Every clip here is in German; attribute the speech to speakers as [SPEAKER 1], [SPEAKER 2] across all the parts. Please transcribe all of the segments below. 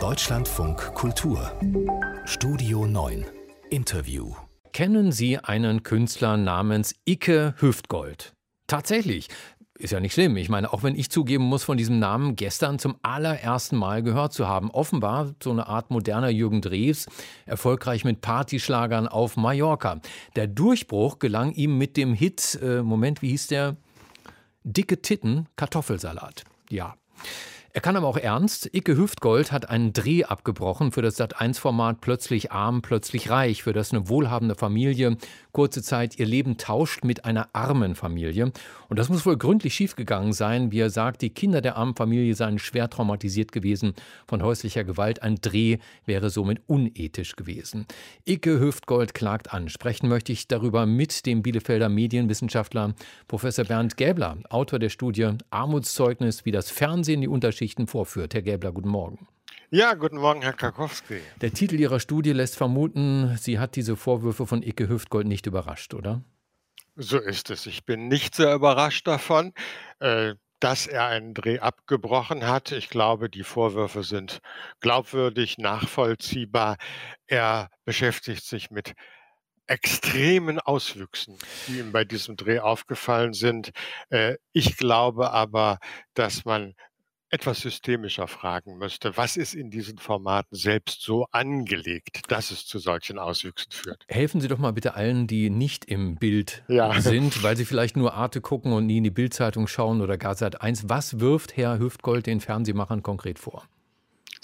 [SPEAKER 1] Deutschlandfunk Kultur Studio 9 Interview
[SPEAKER 2] Kennen Sie einen Künstler namens Icke Hüftgold? Tatsächlich. Ist ja nicht schlimm. Ich meine, auch wenn ich zugeben muss, von diesem Namen gestern zum allerersten Mal gehört zu haben. Offenbar so eine Art moderner Jürgen Drews, erfolgreich mit Partyschlagern auf Mallorca. Der Durchbruch gelang ihm mit dem Hit, äh, Moment, wie hieß der? Dicke Titten, Kartoffelsalat. Ja. Er kann aber auch ernst. Icke Hüftgold hat einen Dreh abgebrochen für das Sat1-Format Plötzlich arm, plötzlich reich, für das eine wohlhabende Familie kurze Zeit ihr Leben tauscht mit einer armen Familie. Und das muss wohl gründlich schiefgegangen sein. Wie er sagt, die Kinder der armen Familie seien schwer traumatisiert gewesen von häuslicher Gewalt. Ein Dreh wäre somit unethisch gewesen. Icke Hüftgold klagt an. Sprechen möchte ich darüber mit dem Bielefelder Medienwissenschaftler Professor Bernd Gäbler, Autor der Studie Armutszeugnis, wie das Fernsehen die Unterschiede Geschichten vorführt. Herr Gäbler, guten Morgen.
[SPEAKER 3] Ja, guten Morgen, Herr Karkowski.
[SPEAKER 2] Der Titel Ihrer Studie lässt vermuten, Sie hat diese Vorwürfe von Icke Hüftgold nicht überrascht, oder?
[SPEAKER 3] So ist es. Ich bin nicht sehr überrascht davon, äh, dass er einen Dreh abgebrochen hat. Ich glaube, die Vorwürfe sind glaubwürdig, nachvollziehbar. Er beschäftigt sich mit extremen Auswüchsen, die ihm bei diesem Dreh aufgefallen sind. Äh, ich glaube aber, dass man etwas systemischer fragen müsste, was ist in diesen Formaten selbst so angelegt, dass es zu solchen Auswüchsen führt.
[SPEAKER 2] Helfen Sie doch mal bitte allen, die nicht im Bild ja. sind, weil sie vielleicht nur Arte gucken und nie in die Bildzeitung schauen oder gar seit eins. Was wirft Herr Hüftgold den Fernsehmachern konkret vor?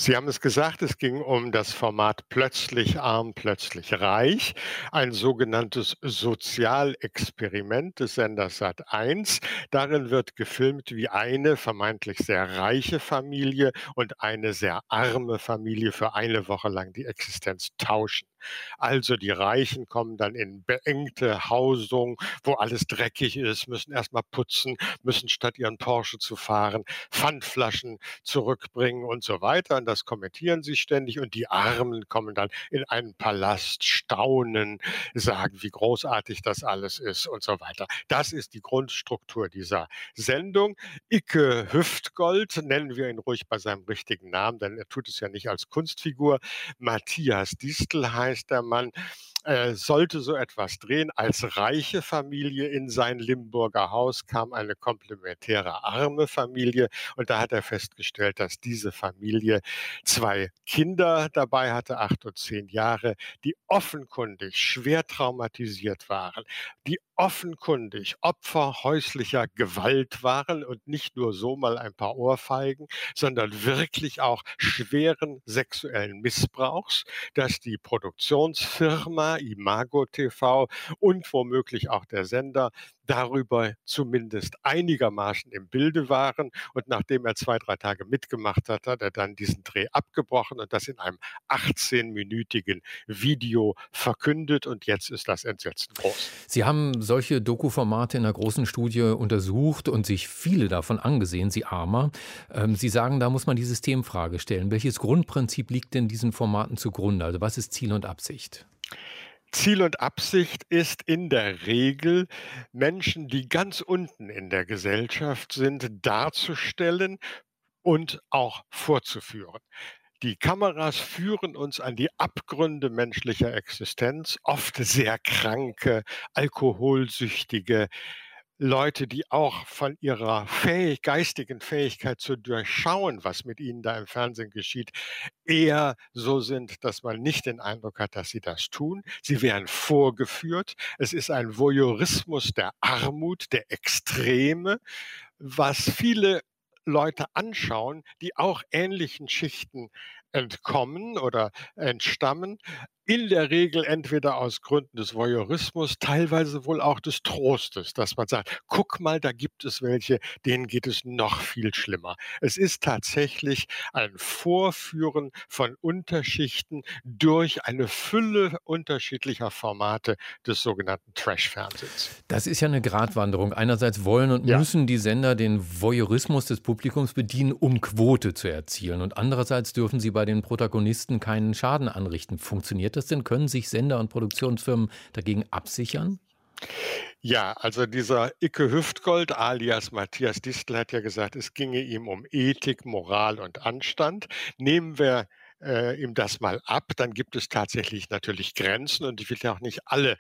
[SPEAKER 3] Sie haben es gesagt, es ging um das Format Plötzlich arm, plötzlich reich, ein sogenanntes Sozialexperiment des Senders Sat1. Darin wird gefilmt, wie eine vermeintlich sehr reiche Familie und eine sehr arme Familie für eine Woche lang die Existenz tauschen. Also die Reichen kommen dann in beengte Hausung, wo alles dreckig ist, müssen erstmal putzen, müssen statt ihren Porsche zu fahren, Pfandflaschen zurückbringen und so weiter. Und das kommentieren sie ständig. Und die Armen kommen dann in einen Palast, staunen, sagen, wie großartig das alles ist und so weiter. Das ist die Grundstruktur dieser Sendung. Icke Hüftgold, nennen wir ihn ruhig bei seinem richtigen Namen, denn er tut es ja nicht als Kunstfigur. Matthias Distelheim heißt der Mann, äh, sollte so etwas drehen. Als reiche Familie in sein Limburger Haus kam eine komplementäre arme Familie und da hat er festgestellt, dass diese Familie zwei Kinder dabei hatte, acht und zehn Jahre, die offenkundig schwer traumatisiert waren, die offenkundig Opfer häuslicher Gewalt waren und nicht nur so mal ein paar Ohrfeigen, sondern wirklich auch schweren sexuellen Missbrauchs, dass die Produktionsfirma Imago TV und womöglich auch der Sender darüber zumindest einigermaßen im Bilde waren. Und nachdem er zwei, drei Tage mitgemacht hat, hat er dann diesen Dreh abgebrochen und das in einem 18-minütigen Video verkündet. Und jetzt ist das Entsetzen groß.
[SPEAKER 2] Sie haben solche Doku-Formate in einer großen Studie untersucht und sich viele davon angesehen, Sie Armer. Ähm, Sie sagen, da muss man die Systemfrage stellen. Welches Grundprinzip liegt denn diesen Formaten zugrunde? Also was ist Ziel und Absicht?
[SPEAKER 3] Ziel und Absicht ist in der Regel, Menschen, die ganz unten in der Gesellschaft sind, darzustellen und auch vorzuführen. Die Kameras führen uns an die Abgründe menschlicher Existenz, oft sehr kranke, alkoholsüchtige, Leute, die auch von ihrer fähig, geistigen Fähigkeit zu durchschauen, was mit ihnen da im Fernsehen geschieht, eher so sind, dass man nicht den Eindruck hat, dass sie das tun. Sie werden vorgeführt. Es ist ein Voyeurismus der Armut, der Extreme, was viele Leute anschauen, die auch ähnlichen Schichten entkommen oder entstammen, in der Regel entweder aus Gründen des Voyeurismus, teilweise wohl auch des Trostes, dass man sagt, guck mal, da gibt es welche, denen geht es noch viel schlimmer. Es ist tatsächlich ein Vorführen von Unterschichten durch eine Fülle unterschiedlicher Formate des sogenannten Trash-Fernsehens.
[SPEAKER 2] Das ist ja eine Gratwanderung. Einerseits wollen und ja. müssen die Sender den Voyeurismus des Publikums bedienen, um Quote zu erzielen. Und andererseits dürfen sie bei den Protagonisten keinen Schaden anrichten. Funktioniert das? denn? Können sich Sender und Produktionsfirmen dagegen absichern?
[SPEAKER 3] Ja, also dieser Icke Hüftgold alias Matthias Distel hat ja gesagt, es ginge ihm um Ethik, Moral und Anstand. Nehmen wir äh, ihm das mal ab, dann gibt es tatsächlich natürlich Grenzen und ich will ja auch nicht alle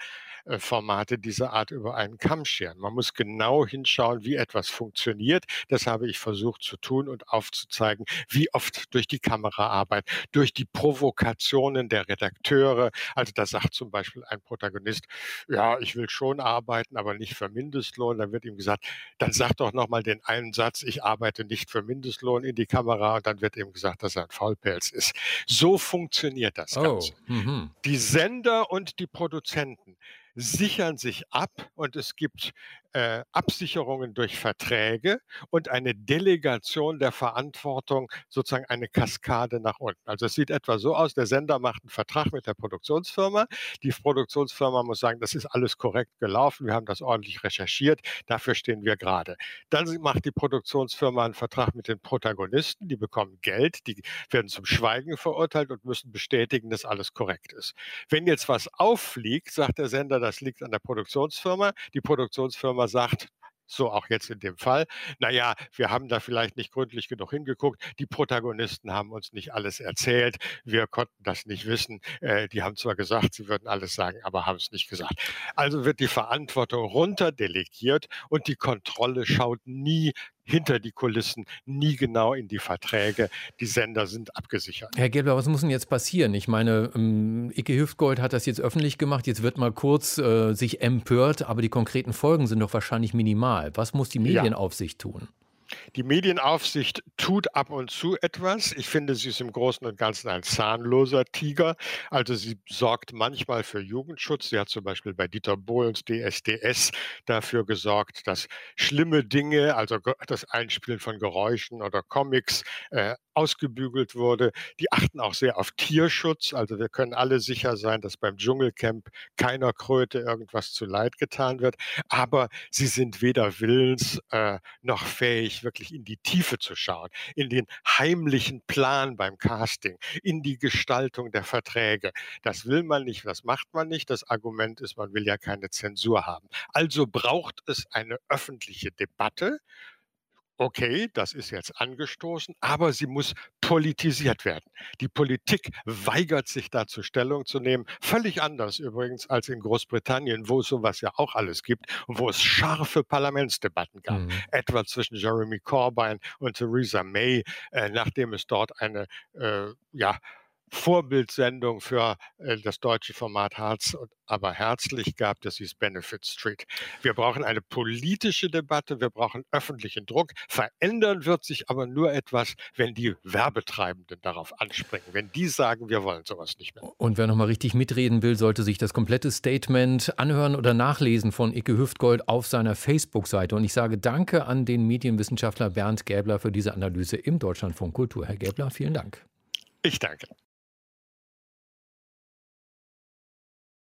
[SPEAKER 3] Formate dieser Art über einen Kamm scheren. Man muss genau hinschauen, wie etwas funktioniert. Das habe ich versucht zu tun und aufzuzeigen, wie oft durch die Kameraarbeit, durch die Provokationen der Redakteure. Also da sagt zum Beispiel ein Protagonist, ja, ich will schon arbeiten, aber nicht für Mindestlohn. Dann wird ihm gesagt, dann sag doch nochmal den einen Satz, ich arbeite nicht für Mindestlohn in die Kamera und dann wird ihm gesagt, dass er ein Faulpelz ist. So funktioniert das oh, Ganze. Mhm. Die Sender und die Produzenten sichern sich ab und es gibt äh, Absicherungen durch Verträge und eine Delegation der Verantwortung, sozusagen eine Kaskade nach unten. Also es sieht etwa so aus, der Sender macht einen Vertrag mit der Produktionsfirma. Die Produktionsfirma muss sagen, das ist alles korrekt gelaufen, wir haben das ordentlich recherchiert, dafür stehen wir gerade. Dann macht die Produktionsfirma einen Vertrag mit den Protagonisten, die bekommen Geld, die werden zum Schweigen verurteilt und müssen bestätigen, dass alles korrekt ist. Wenn jetzt was auffliegt, sagt der Sender, das liegt an der Produktionsfirma. Die Produktionsfirma Firma sagt, so auch jetzt in dem Fall, naja, wir haben da vielleicht nicht gründlich genug hingeguckt, die Protagonisten haben uns nicht alles erzählt, wir konnten das nicht wissen, äh, die haben zwar gesagt, sie würden alles sagen, aber haben es nicht gesagt. Also wird die Verantwortung runterdelegiert und die Kontrolle schaut nie hinter die Kulissen, nie genau in die Verträge. Die Sender sind abgesichert.
[SPEAKER 2] Herr Gebler, was muss denn jetzt passieren? Ich meine, ähm, Icke Hüftgold hat das jetzt öffentlich gemacht. Jetzt wird mal kurz äh, sich empört, aber die konkreten Folgen sind doch wahrscheinlich minimal. Was muss die Medienaufsicht ja. tun?
[SPEAKER 3] Die Medienaufsicht tut ab und zu etwas. Ich finde, sie ist im Großen und Ganzen ein zahnloser Tiger. Also sie sorgt manchmal für Jugendschutz. Sie hat zum Beispiel bei Dieter Bohlens DSDS dafür gesorgt, dass schlimme Dinge, also das Einspielen von Geräuschen oder Comics, äh, ausgebügelt wurde. Die achten auch sehr auf Tierschutz. Also wir können alle sicher sein, dass beim Dschungelcamp keiner Kröte irgendwas zu Leid getan wird. Aber sie sind weder willens äh, noch fähig, wirklich in die Tiefe zu schauen, in den heimlichen Plan beim Casting, in die Gestaltung der Verträge. Das will man nicht, das macht man nicht. Das Argument ist, man will ja keine Zensur haben. Also braucht es eine öffentliche Debatte okay, das ist jetzt angestoßen, aber sie muss politisiert werden. Die Politik weigert sich dazu Stellung zu nehmen, völlig anders übrigens als in Großbritannien, wo es sowas ja auch alles gibt und wo es scharfe Parlamentsdebatten gab, mhm. etwa zwischen Jeremy Corbyn und Theresa May, äh, nachdem es dort eine äh, ja, Vorbildsendung für äh, das deutsche Format Harz aber herzlich gab, das hieß Benefit Street. Wir brauchen eine politische Debatte, wir brauchen öffentlichen Druck. Verändern wird sich aber nur etwas, wenn die Werbetreibenden darauf anspringen, wenn die sagen, wir wollen sowas nicht mehr.
[SPEAKER 2] Und wer nochmal richtig mitreden will, sollte sich das komplette Statement anhören oder nachlesen von Icke Hüftgold auf seiner Facebook-Seite. Und ich sage Danke an den Medienwissenschaftler Bernd Gäbler für diese Analyse im Deutschlandfunk Kultur. Herr Gäbler, vielen Dank.
[SPEAKER 3] Ich danke.